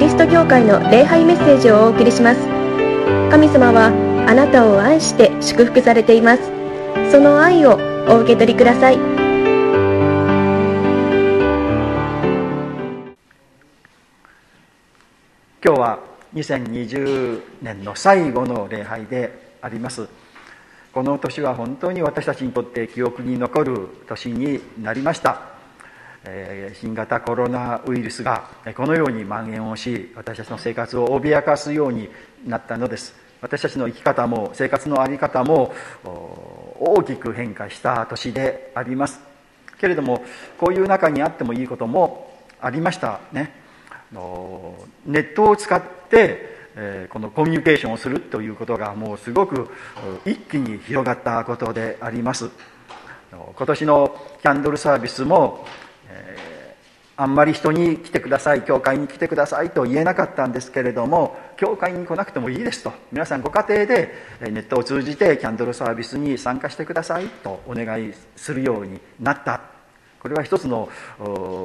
リスト教会の礼拝メッセージをお送りします。神様はあなたを愛して祝福されています。その愛をお受け取りください。今日は2020年の最後の礼拝であります。この年は本当に私たちにとって記憶に残る年になりました。新型コロナウイルスがこのように蔓延をし私たちの生活を脅かすようになったのです。私たちの生き方も生活の在り方も大きく変化した年であります。けれどもこういう中にあってもいいこともありましたね。ネットを使ってこのコミュニケーションをするということがもうすごく一気に広がったことであります。今年のキャンドルサービスもえあんまり人に来てください教会に来てくださいと言えなかったんですけれども教会に来なくてもいいですと。皆さんご家庭でネットを通じてキャンドルサービスに参加してくださいとお願いするようになった。これは一つの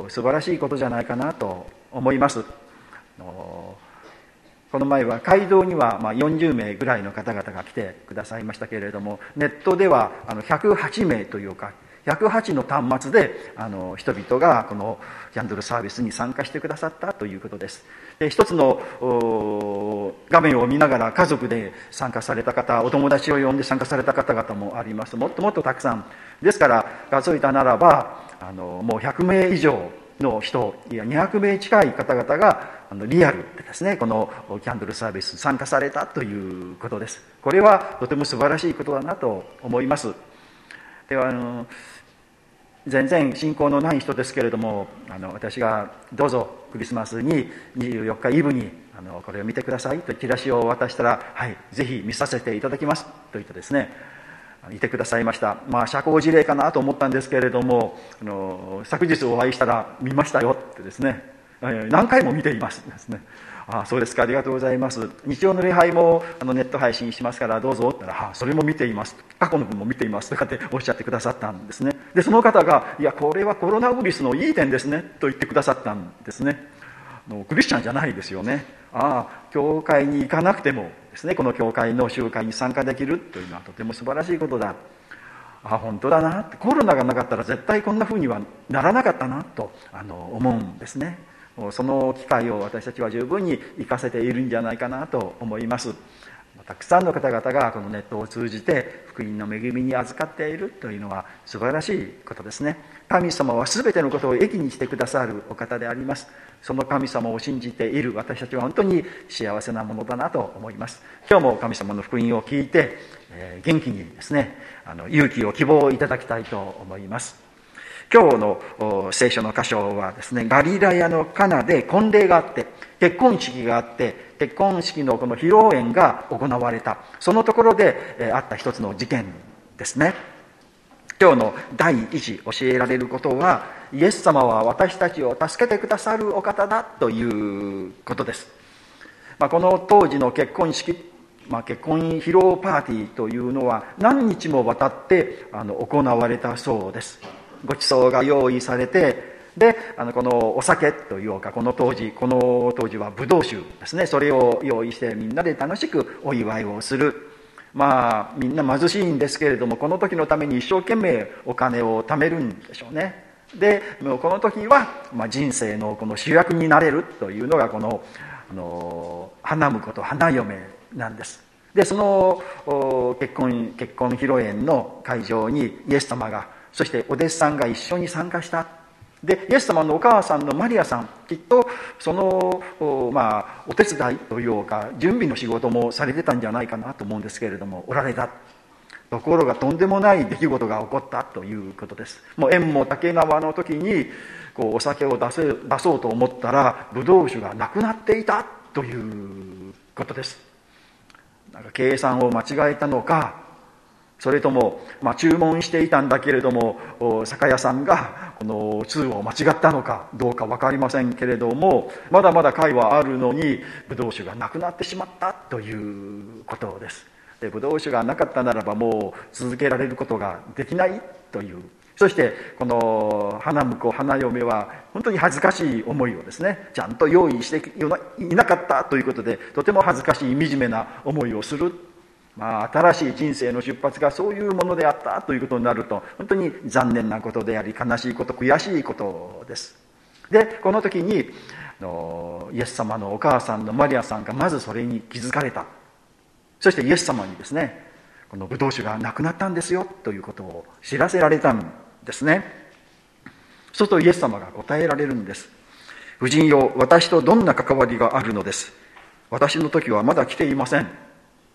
素晴らしいことじゃないかなと思います。この前は街道には40名ぐらいの方々が来てくださいましたけれどもネットでは108名というか108の端末であの人々がこのキャンドルサービスに参加してくださったということです。で一つの画面を見ながら家族で参加された方お友達を呼んで参加された方々もあります。もっともっとたくさん。ですから数えたならばあのもう100名以上の人いや200名近い方々があのリアルでですねこのキャンドルサービスに参加されたということです。これはとても素晴らしいことだなと思います。ではあの全然信仰のない人ですけれどもあの私がどうぞクリスマスに24日イブにあのこれを見てくださいとチラシを渡したらはいぜひ見させていただきますと言ってですねいてくださいました。まあ社交辞令かなと思ったんですけれどもあの昨日お会いしたら見ましたよってですね何回も見ていますですね。あそうですか。ありがとうございます。日曜の礼拝もあのネット配信しますからどうぞ。って言ったら、は、それも見ています。過去の分も見ています。とかっておっしゃってくださったんですね。でその方がいやこれはコロナウイルスのいい点ですね。と言ってくださったんですね。もうクリスチャンじゃないですよね。ああ教会に行かなくてもですね。この教会の集会に参加できる。というのはとても素晴らしいことだ。あ本当だな。コロナがなかったら絶対こんな風にはならなかったな。とあの思うんですね。その機会を私たちは十分に生かせているんじゃないかなと思います。たくさんの方々がこのネットを通じて福音の恵みに預かっているというのは素晴らしいことですね。神様は全てのことを益にしてくださるお方であります。その神様を信じている私たちは本当に幸せなものだなと思います。今日も神様の福音を聞いて、元気にですねあの勇気を希望をいただきたいと思います。今日の聖書の箇所はですねガリラヤのカナで婚礼があって結婚式があって結婚式のこの披露宴が行われた。そのところであった一つの事件ですね。今日の第一教えられることはイエス様は私たちを助けてくださるお方だということです、まあ、この当時の結婚式まあ、結婚披露パーティーというのは何日もわたってあの行われたそうです。ご馳走が用意されてであのこのお酒というかこの当時この当時はブドウ酒ですね。それを用意してみんなで楽しくお祝いをする。まあみんな貧しいんですけれどもこの時のために一生懸命お金を貯めるんでしょうね。でもうこの時は、まあ、人生のこの主役になれるというのがこのあの花婿と花嫁なんです。でその結婚結婚披露宴の会場にイエス様がそしてお弟子さんが一緒に参加した。でイエス様のお母さんのマリアさんきっとそのお,、まあ、お手伝いというか準備の仕事もされてたんじゃないかなと思うんですけれどもおられた。ところがとんでもない出来事が起こった。ということです。もう縁も竹縄の時にこうお酒を出せ出そうと思ったらブドウ酒がなくなっていた。ということです。なんか計算を間違えたのかそれとも、まあ、注文していたんだけれども酒屋さんがこの通を間違ったのかどうか分かりませんけれどもまだまだ貝はあるのにブドウ酒がなくなってしまったということです。でブドウ酒がなかったならばもう続けられることができないという。そしてこの花婿花嫁は本当に恥ずかしい思いをですねちゃんと用意していなかったということでとても恥ずかしい惨めな思いをするまあ、新しい人生の出発がそういうものであったということになると本当に残念なことであり悲しいこと悔しいことです。でこの時にのイエス様のお母さんのマリアさんがまずそれに気づかれた。そしてイエス様にですねこのブドウ酒がなくなったんですよということを知らせられたんですね。そうするとイエス様が答えられるんです。夫人よ私とどんな関わりがあるのです。私の時はまだ来ていません。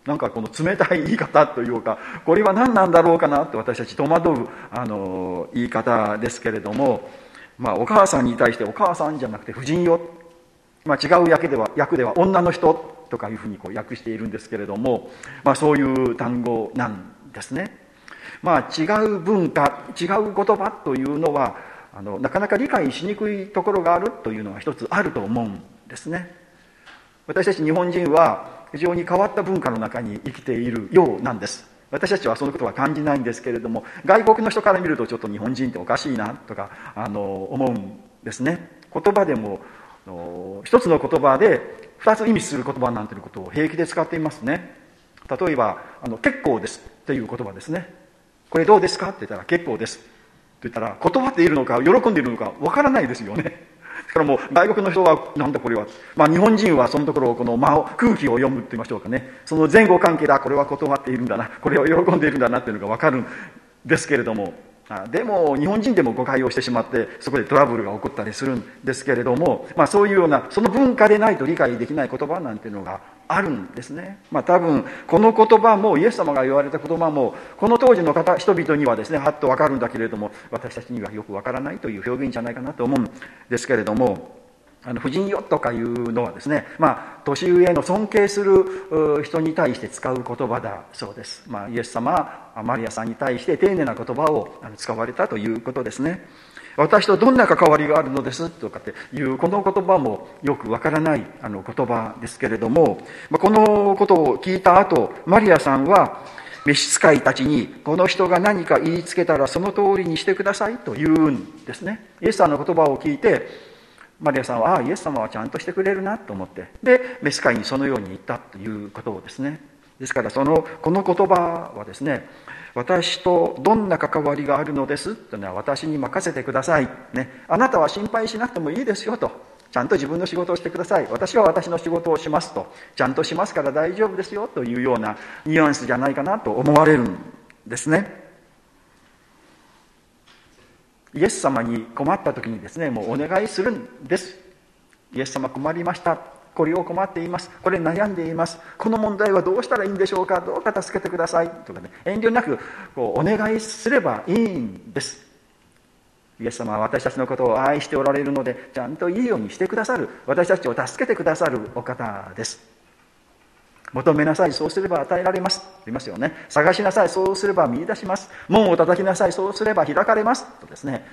なんかこの冷たい言い方というかこれは何なんだろうかなと私たち戸惑うあの言い方ですけれども、まあ、お母さんに対してお母さんじゃなくて夫人よ、まあ、違う役では役では女の人とかいうふうにこう訳しているんですけれども、まあ、そういう単語なんですね。まあ、違う文化違う言葉というのはあのなかなか理解しにくいところがあるというのが一つあると思うんですね。私たち日本人は非常に変わった文化の中に生きているようなんです。私たちはそのことは感じないんですけれども外国の人から見るとちょっと日本人っておかしいなとかあの思うんですね。言葉でも一つの言葉で二つ意味する言葉なんていうことを平気で使っていますね。例えば「あの結構です」という言葉ですね。これどうですかって言ったら「結構です」と言ったら断っているのか喜んでいるのかわからないですよね。からもう外国の人はなんだこれは、まあ、日本人はそのところをこの間を空気を読むって言いましょうかね。その前後関係だ。これは断っているんだな。これを喜んでいるんだなっていうのが分かるんですけれども。でも日本人でも誤解をしてしまってそこでトラブルが起こったりするんですけれども、まあ、そういうようなその文化でないと理解できない言葉なんていうのがあるんですね、まあ、多分この言葉もイエス様が言われた言葉もこの当時の方人々にはですねはっと分かるんだけれども私たちにはよく分からないという表現じゃないかなと思うんですけれどもあの婦人よとかいうのはですね、まあ、年上の尊敬する人に対して使う言葉だそうです。まあ、イエス様はマリアさんに対して丁寧な言葉を使われたということですね。私とどんな関わりがあるのですとかっていうこの言葉もよくわからないあの言葉ですけれども、このことを聞いた後、マリアさんは召使いたちにこの人が何か言いつけたらその通りにしてくださいと言うんですね。イエスさんの言葉を聞いてマリアさんはああイエス様はちゃんとしてくれるなと思ってで召使いにそのように言ったということをですね。ですからそのこの言葉はですね私とどんな関わりがあるのですというのは私に任せてください、ね、あなたは心配しなくてもいいですよと。ちゃんと自分の仕事をしてください。私は私の仕事をしますと。ちゃんとしますから大丈夫ですよというようなニュアンスじゃないかなと思われるんですね。イエス様に困った時にですねもうお願いするんです。イエス様困りました。これを困っています。これ悩んでいます。この問題はどうしたらいいんでしょうか？どうか助けてください。とかね遠慮なくこうお願いすればいいんです。イエス様は私たちのことを愛しておられるのでちゃんといいようにしてくださる。私たちを助けてくださるお方です。求めなさいそうすれば与えられます。と言いますよね。探しなさいそうすれば見出します。門を叩きなさいそうすれば開かれます。とですね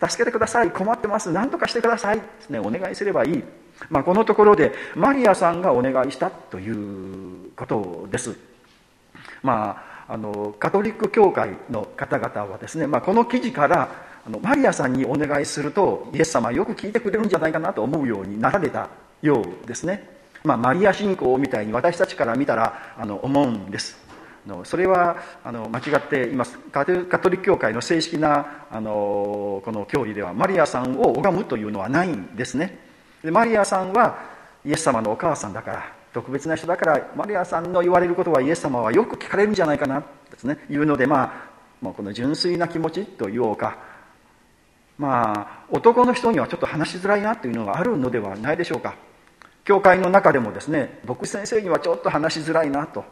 助けてください困ってます。何とかしてください。ですねお願いすればいい、まあ、このところでマリアさんがお願いした。ということです。まああのカトリック教会の方々はですね、まあ、この記事からあのマリアさんにお願いするとイエス様よく聞いてくれるんじゃないかなと思うようになられたようですね。まあ、マリア信仰みたいに私たちから見たらあの思うんです。それはあの間違っています。カトリック教会の正式なあのこの教義ではマリアさんを拝むというのはないんですね。でマリアさんはイエス様のお母さんだから特別な人だからマリアさんの言われることはイエス様はよく聞かれるんじゃないかなですね。いうのでまあ、まあ、この純粋な気持ちと言おうかまあ男の人にはちょっと話しづらいなというのがあるのではないでしょうか。教会の中でもですね牧師先生にはちょっと話しづらいなと。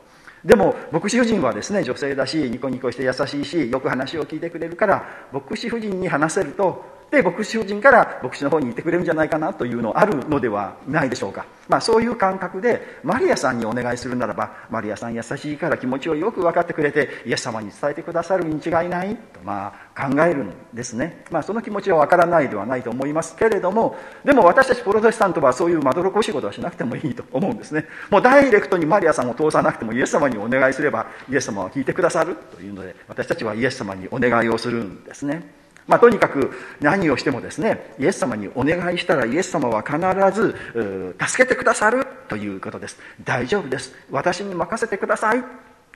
でも牧師夫人はですね女性だしニコニコして優しいしよく話を聞いてくれるから牧師夫人に話せるとで牧師夫人から牧師の方にいてくれるんじゃないかなというのあるのではないでしょうか、まあ、そういう感覚でマリアさんにお願いするならばマリアさん優しいから気持ちをよく分かってくれてイエス様に伝えてくださるに違いないとまあ考えるんですね、まあ、その気持ちは分からないではないと思いますけれどもでも私たちプロテスタントはそういうまどろっこしいことはしなくてもいいと思うんですね。もうダイレクトにマリアさんを通さなくてもイエス様にお願いすればイエス様は聞いてくださるというので私たちはイエス様にお願いをするんですね。まあ、とにかく何をしてもですねイエス様にお願いしたらイエス様は必ず助けてくださるということです。大丈夫です。私に任せてください。で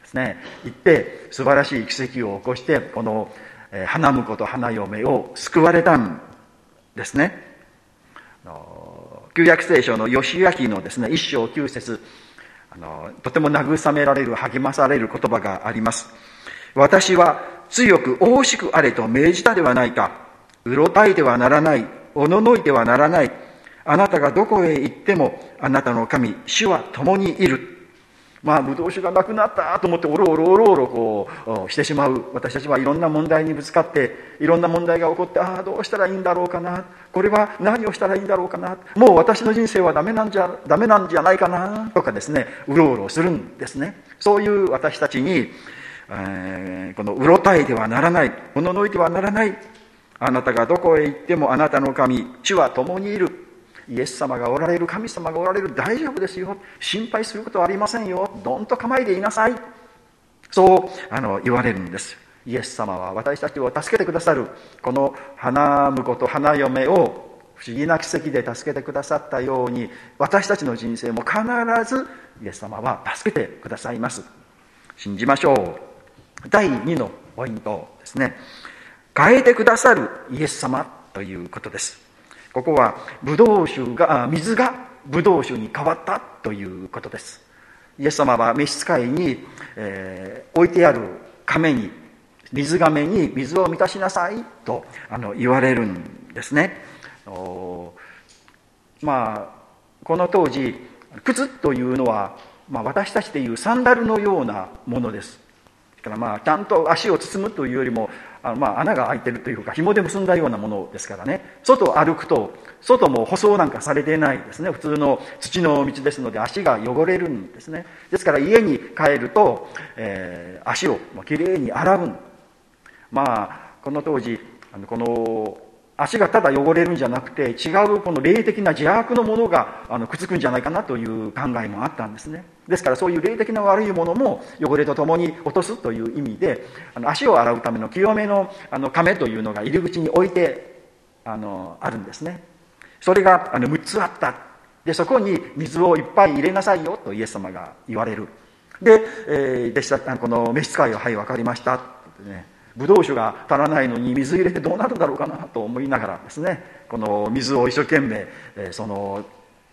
すね。言って素晴らしい奇跡を起こしてこの花婿と花嫁を救われたんですね。旧約聖書の義明のですね一章九節。あのとても慰められる励まされる言葉があります。私は強く大しくあれと命じたではないか。うろたいてはならない。おののいてはならない。あなたがどこへ行ってもあなたの神主は共にいる。まあ、ブドウ酒がなくなったと思っておろおろおろおろこうしてしまう。私たちはいろんな問題にぶつかっていろんな問題が起こってああどうしたらいいんだろうかな。これは何をしたらいいんだろうかな。もう私の人生はダメなんじゃダメなんじゃないかな。とかですねうろうろするんですね。そういう私たちに、えー、このうろたえてはならないおののいてはならないあなたがどこへ行ってもあなたの神主は共にいる。イエス様がおられる神様がおられる大丈夫ですよ。心配することはありませんよ。どんと構えていなさい。そうあの言われるんです。イエス様は私たちを助けてくださる。この花婿と花嫁を不思議な奇跡で助けてくださったように私たちの人生も必ずイエス様は助けてくださいます。信じましょう。第2のポイントですね。変えてくださるイエス様ということです。ここはブドウ酒が水がブドウ酒に変わったということです。イエス様は召使いに、えー、置いてある亀に水亀に水を満たしなさいとあの言われるんですね。まあこの当時靴というのは、まあ、私たちでいうサンダルのようなものです。からまあちゃんと足を包むというよりもあのまあ穴が開いてるというか紐で結んだようなものですからね。外を歩くと外も舗装なんかされてないですね。普通の土の道ですので足が汚れるんですね。ですから家に帰ると、えー、足をきれいに洗うまあこの当時あのこの足がただ汚れるんじゃなくて違うこの霊的な邪悪のものがあのくっつくんじゃないかなという考えもあったんですね。ですからそういう霊的な悪いものも汚れとともに落とすという意味であの足を洗うための清めのあの亀というのが入り口に置いてあのあるんですね。それがあの6つあった。でそこに水をいっぱい入れなさいよとイエス様が言われる。で、えー、弟子たこの召使いははい分かりました。ってね。ブドウ酒が足らないのに水入れてどうなるんだろうかなと思いながらですねこの水を一生懸命、えその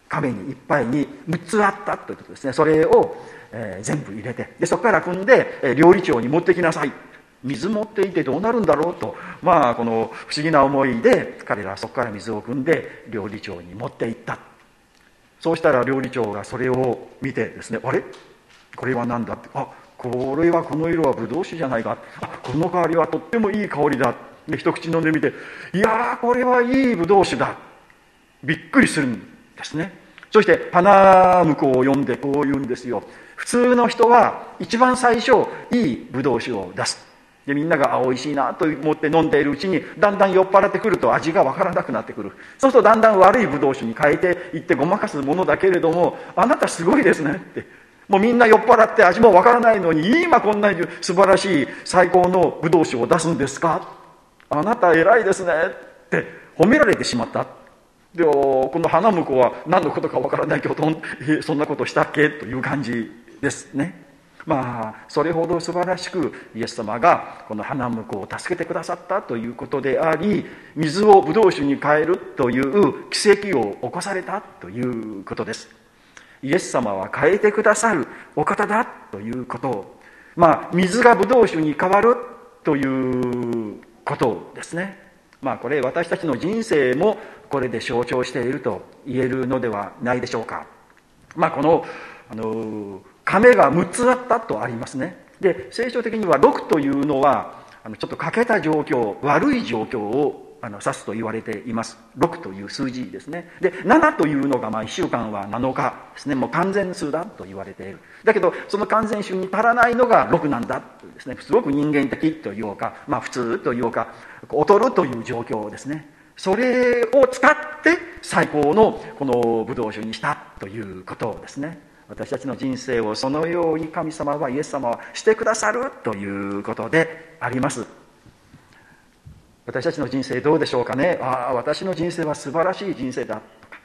壁にいっぱいに6つあったということですね。それを、え全部入れてでそこから汲んで、え料理長に持ってきなさい。水持っていてどうなるんだろうと。まあこの不思議な思いで彼らはそこから水を汲んで料理長に持っていった。そうしたら料理長がそれを見てですねあれ？これは何だって。あこれはこの色はブドウ酒じゃないか。この香りはとってもいい香りだ。で一口飲んでみていやーこれはいいブドウ酒だ。びっくりするんですね。そして花婿を呼んでこう言うんですよ。普通の人は一番最初いいブドウ酒を出す。でみんながあ美味しいなと思って飲んでいるうちにだんだん酔っ払ってくると味がわからなくなってくる。そうするとだんだん悪いブドウ酒に変えていってごまかすものだけれどもあなたすごいですねって。もうみんな酔っ払って味もわからないのに今こんなに素晴らしい最高のブドウ酒を出すんですか？あなた偉いですね。って褒められてしまった。でこの花婿は何のことかわからないけどそんなことしたっけ？という感じですね。まあそれほど素晴らしくイエス様がこの花婿を助けてくださった。ということであり水をブドウ酒に変えるという奇跡を起こされた。ということです。イエス様は変えてくださるお方だということ。をまあ水がブドウ酒に変わるということですね。まあこれ私たちの人生もこれで象徴していると言えるのではないでしょうか。まあこのあの亀が6つあったとありますね。で聖書的には6というのはちょっと欠けた状況悪い状況をあの指すと言われています。6という数字ですね。で7というのがまあ1週間は7日ですね。もう完全数だと言われている。だけどその完全数に足らないのが6なんだというですね。すごく人間的というかまあ普通というか劣るという状況ですね。それを使って最高のこのブドウ酒にしたということですね。私たちの人生をそのように神様はイエス様はしてくださるということであります。私たちの人生どうでしょうかね？ああ私の人生は素晴らしい人生だ。とか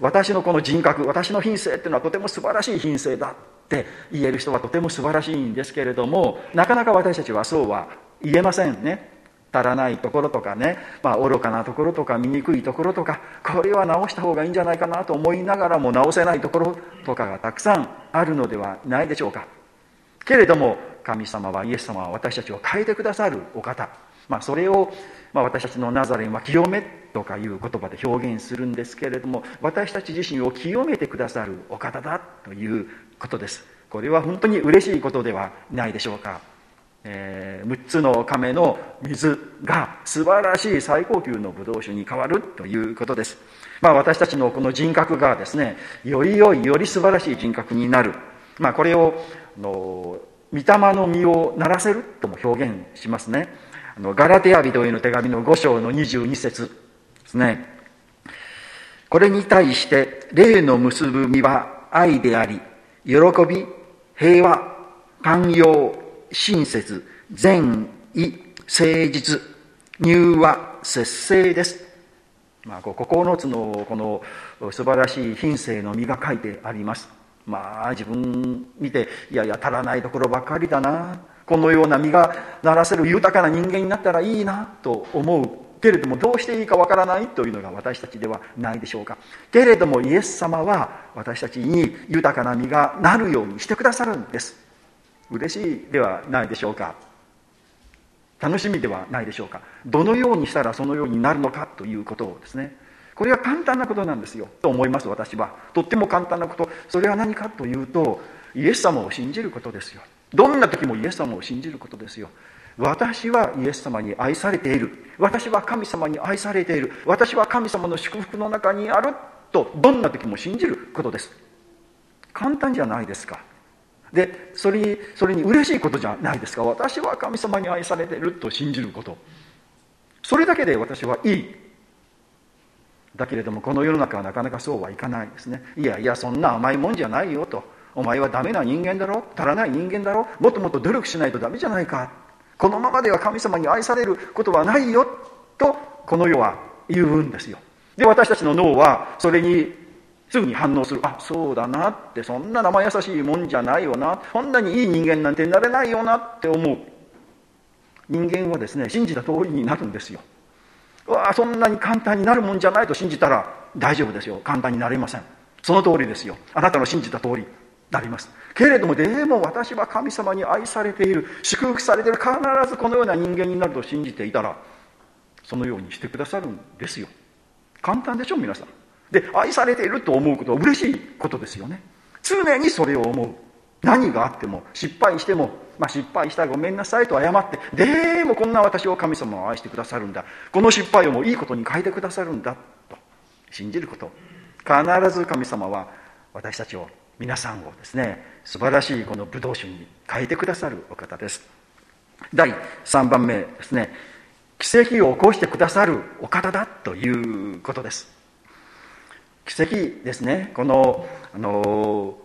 私のこの人格私の品性っていうのはとても素晴らしい品性だって言える人はとても素晴らしいんですけれどもなかなか私たちはそうは言えませんね。足らないところとかね、まあ、愚かなところとか醜いところとかこれは直した方がいいんじゃないかなと思いながらも直せないところとかがたくさんあるのではないでしょうか。けれども神様はイエス様は私たちを変えてくださるお方、まあ、それを、まあ、私たちのナザレンは清めとかいう言葉で表現するんですけれども私たち自身を清めてくださるお方だということですこれは本当に嬉しいことではないでしょうかえー、6つの亀の水が素晴らしい最高級のブドウ酒に変わるということです。まあ、私たちのこの人格がですね、より良い、より素晴らしい人格になる。まあ、これを、の、御霊の実をならせるとも表現しますね。の、ガラテヤ人への手紙の5章の22節ですね。これに対して、霊の結ぶ実は愛であり、喜び、平和、寛容、親切、善意、誠実、入和、節制です。まあ、9つのこの素晴らしい品性の実が書いてあります。まあ、自分見て、いやいや、足らないところばかりだな。このような実がならせる豊かな人間になったらいいなと思う。けれどもどうしていいかわからないというのが私たちではないでしょうか。けれどもイエス様は私たちに豊かな実がなるようにしてくださるんです。嬉しいではないでしょうか。楽しみではないでしょうか。どのようにしたらそのようになるのかということをですね。これは簡単なことなんですよ。と思います私は。とっても簡単なこと。それは何かというとイエス様を信じることですよ。どんな時もイエス様を信じることですよ。私はイエス様に愛されている。私は神様に愛されている。私は神様の祝福の中にあるとどんな時も信じることです。簡単じゃないですか。でそれにそれに嬉しいことじゃないですか。私は神様に愛されていると信じること。それだけで私はいい。だけれどもこの世の中はなかなかそうはいかないですね。いやいやそんな甘いもんじゃないよと。お前はダメな人間だろ？足らない人間だろ？もっともっと努力しないとダメじゃないか？このままでは神様に愛されることはないよ？とこの世は言うんですよで私たちの脳はそれにすぐに反応する。あ、そうだなって、そんな生優しいもんじゃないよな。そんなにいい人間なんてなれないよなって思う。人間はですね、信じた通りになるんですよ。うわそんなに簡単になるもんじゃないと信じたら大丈夫ですよ。簡単になれません。その通りですよ。あなたの信じた通りなります。けれども、でも私は神様に愛されている、祝福されている、必ずこのような人間になると信じていたら、そのようにしてくださるんですよ。簡単でしょ、皆さん。で愛されていると思うことは嬉しいことですよね常にそれを思う何があっても失敗しても、まあ、失敗したらごめんなさいと謝ってでもこんな私を神様は愛してくださるんだこの失敗をもういいことに変えてくださるんだと信じること必ず神様は私たちを皆さんをですね素晴らしいこのブドウ酒に変えてくださるお方です。第3番目ですね奇跡を起こしてくださるお方だということです。奇跡ですねこのあの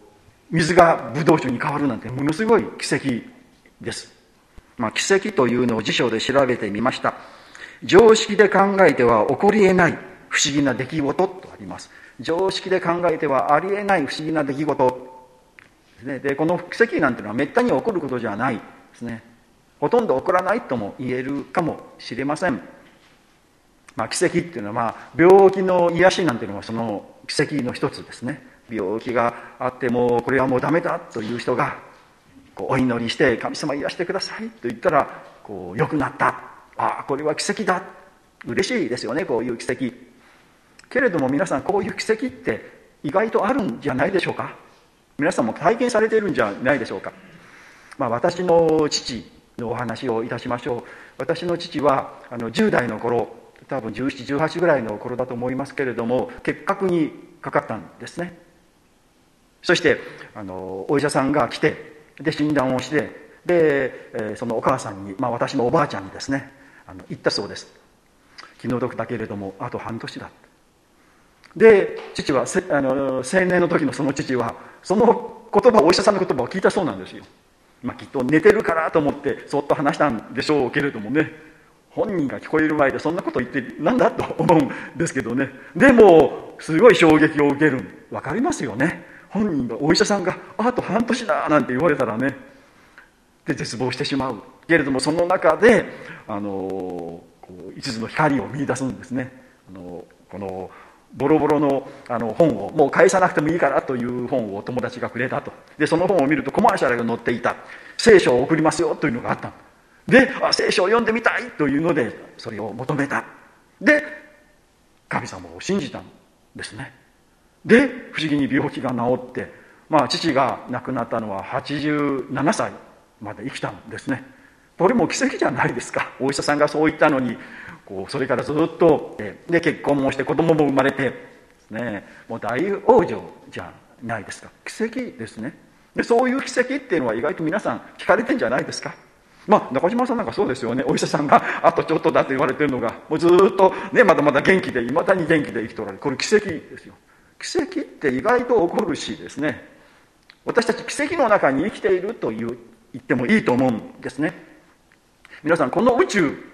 水がブドウ酒に変わるなんてものすごい奇跡です、まあ、奇跡というのを辞書で調べてみました。常識で考えては起こりえない不思議な出来事とあります。常識で考えてはありえない不思議な出来事。ですね。でこの奇跡なんていうのはめったに起こることじゃないですね。ほとんど起こらないとも言えるかもしれません。まあ、奇跡っていうのは、まあ、病気の癒しなんていうのはその奇跡の一つですね。病気があってもこれはもうダメだという人がこうお祈りして神様癒してくださいと言ったらこう良くなった。ああこれは奇跡だ。嬉しいですよねこういう奇跡。けれども皆さんこういう奇跡って意外とあるんじゃないでしょうか？皆さんも体験されているんじゃないでしょうか、まあ、私の父のお話をいたしましょう。私の父はあの10代の頃多分1718ぐらいの頃だと思いますけれども結核にかかったんですね。そしてあのお医者さんが来てで診断をしてで、えそのお母さんに、まあ、私のおばあちゃんにですねあの言ったそうです。気の毒だけれどもあと半年だで父はあの青年の時のその父はその言葉お医者さんの言葉を聞いたそうなんですよ、まあ、きっと寝てるからと思ってそっと話したんでしょうけれどもね本人が聞こえる前でそんなこと言ってなんだと思うんですけどね。でもすごい衝撃を受ける分かりますよね。本人がお医者さんが「あと半年だ」なんて言われたらねで絶望してしまう。けれどもその中であのう一途の光を見出すんですね。あのこのボロボロのあの本をもう返さなくてもいいからという本を友達がくれたと。でその本を見るとコマーシャルが載っていた。聖書を送りますよというのがあった。であ聖書を読んでみたいというのでそれを求めた。で神様を信じたんですね。で不思議に病気が治ってまあ父が亡くなったのは87歳まで生きたんですね。これも奇跡じゃないですか。お医者さんがそう言ったのにこうそれからずっとで結婚もして子供も生まれてね。もう大往生じゃないですか。奇跡ですね。でそういう奇跡っていうのは意外と皆さん聞かれてんじゃないですか。まあ中島さんなんかそうですよね。お医者さんがあとちょっとだと言われてるのがもうずっとねまだまだ元気でいまだに元気で生きておられる。これ奇跡ですよ。奇跡って意外と起こるしですね。私たち奇跡の中に生きているという言ってもいいと思うんですね。皆さんこの宇宙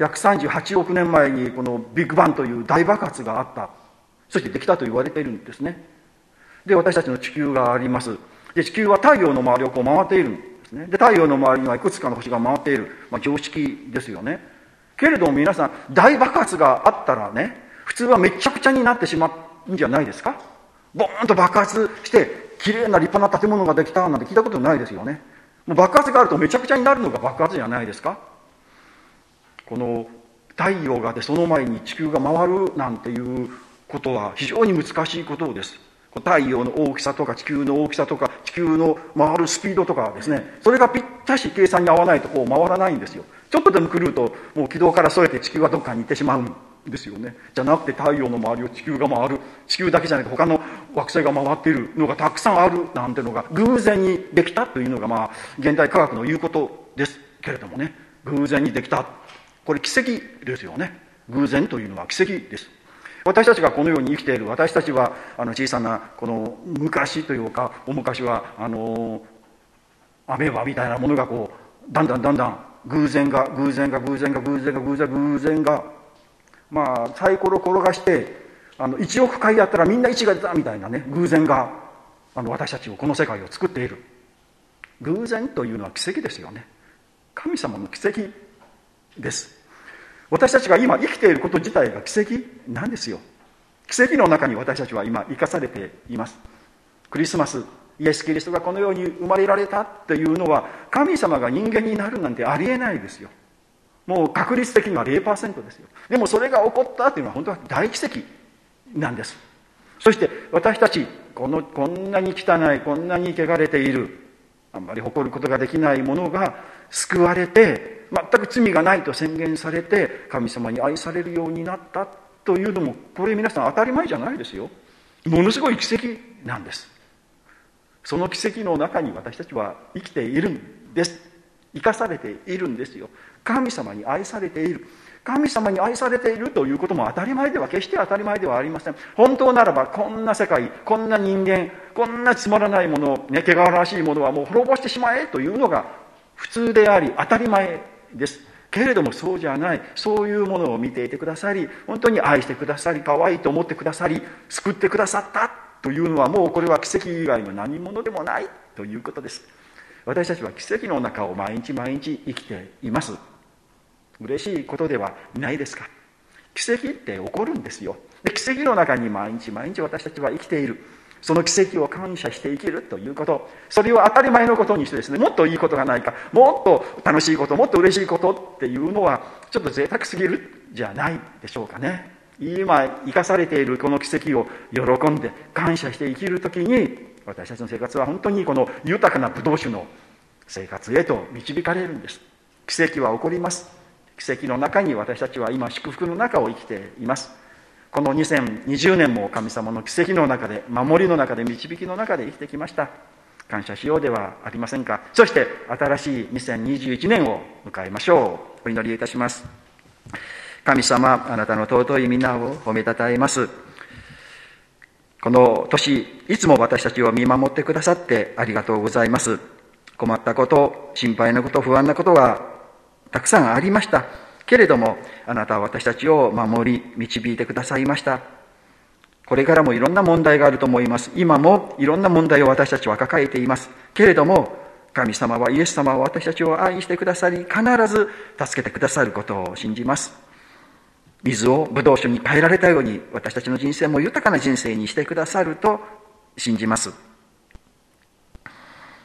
138億年前にこのビッグバンという大爆発があった。そしてできたと言われているんですね。で私たちの地球があります。で地球は太陽の周りをこう回っているんですね。で太陽の周りにはいくつかの星が回っている、まあ、常識ですよね。けれども皆さん大爆発があったらね普通はめちゃくちゃになってしまうんじゃないですか。ボーンと爆発してきれいな立派な建物ができたなんて聞いたことないですよね。もう爆発があるとめちゃくちゃになるのが爆発じゃないですか。この太陽がでその前に地球が回るなんていうことは非常に難しいことです。太陽の大きさとか地球の大きさとか地球の回るスピードとかですね。それがぴったし計算に合わないとこう回らないんですよ。ちょっとでも狂うともう軌道からそれて地球はどっかに行ってしまうんですよね。じゃなくて太陽の周りを地球が回る。地球だけじゃなくて他の惑星が回っているのがたくさんあるなんてのが偶然にできたというのがまあ現代科学の言うことですけれどもね。偶然にできた。これ奇跡ですよね。偶然というのは奇跡です。私たちがこのように生きている。私たちはあの小さなこの昔というかお昔はあのアメーバみたいなものがこうだんだんだんだん偶然が偶然が偶然が偶然が偶然が偶然がまあサイコロ転がしてあの1億回やったらみんな1が出たみたいなね偶然があの私たちをこの世界を作っている。偶然というのは奇跡ですよね。神様の奇跡です。私たちが今生きていること自体が奇跡？なんですよ。奇跡の中に私たちは今生かされています。クリスマスイエス・キリストがこのように生まれられたというのは神様が人間になるなんてありえないですよ。もう確率的には0%ですよ。でもそれが起こったというのは本当は大奇跡なんです。そして私たちこのこんなに汚いこんなに汚れているあんまり誇ることができないものが救われて全く罪がないと宣言されて神様に愛されるようになったというのもこれ皆さん当たり前じゃないですよ。ものすごい奇跡なんです。その奇跡の中に私たちは生きているんです。生かされているんですよ。神様に愛されている。神様に愛されているということも当たり前では決して当たり前ではありません。本当ならばこんな世界こんな人間こんなつまらないものね汚らしいものはもう滅ぼしてしまえというのが普通であり当たり前です。けれどもそうじゃない。そういうものを見ていてくださり本当に愛してくださり可愛いと思ってくださり救ってくださったというのはもうこれは奇跡以外の何者でもない。ということです。私たちは奇跡の中を毎日毎日生きています。嬉しいことではないですか。奇跡って起こるんですよ。で奇跡の中に毎日毎日私たちは生きている。その奇跡を感謝して生きるということ。それを当たり前のことにしてですねもっといいことがないか。もっと楽しいこともっと嬉しいことっていうのはちょっと贅沢すぎるじゃないでしょうかね。今生かされているこの奇跡を喜んで感謝して生きる時に私たちの生活は本当にこの豊かなブドウ酒の生活へと導かれるんです。奇跡は起こります。奇跡の中に私たちは今祝福の中を生きています。この2020年も神様の奇跡の中で守りの中で導きの中で生きてきました。感謝しようではありませんか。そして新しい2021年を迎えましょう。お祈りいたします。神様あなたの尊い皆を褒めたたえます。この年いつも私たちを見守ってくださってありがとうございます。困ったこと心配なこと不安なことがたくさんありました。けれどもあなたは私たちを守り導いてくださいました。これからもいろんな問題があると思います。今もいろんな問題を私たちは抱えています。けれども神様はイエス様は私たちを愛してくださり必ず助けてくださることを信じます。水をブドウ酒に変えられたように私たちの人生も豊かな人生にしてくださると信じます。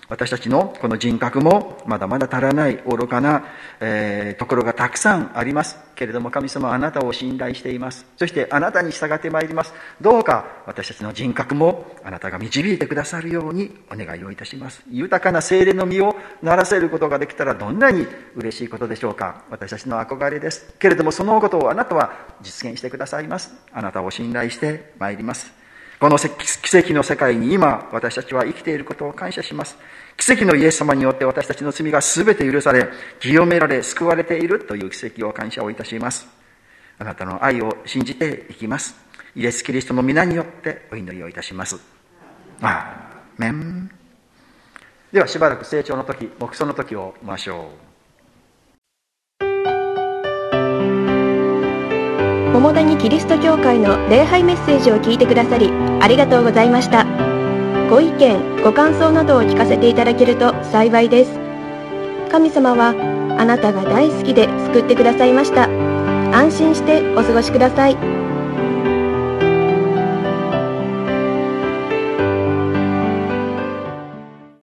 私たちのこの人格もまだまだ足らない愚かな、えー、ところがたくさんありますけれども神様あなたを信頼しています。そしてあなたに従ってまいります。どうか私たちの人格もあなたが導いてくださるようにお願いをいたします。豊かな精霊の実をならせることができたらどんなに嬉しいことでしょうか。私たちの憧れです。けれどもそのことをあなたは実現してくださいます。あなたを信頼してまいります。この奇跡の世界に今私たちは生きていることを感謝します。奇跡のイエス様によって私たちの罪が全て許され清められ救われているという奇跡を感謝をいたします。あなたの愛を信じていきます。イエス・キリストの皆によってお祈りをいたします。アーメン。ではしばらく成長の時黙想の時をましょう。桃谷キリスト教会の礼拝メッセージを聞いてくださりありがとうございました。ご意見ご感想などを聞かせていただけると幸いです。神様はあなたが大好きで救ってくださいました。安心してお過ごしください。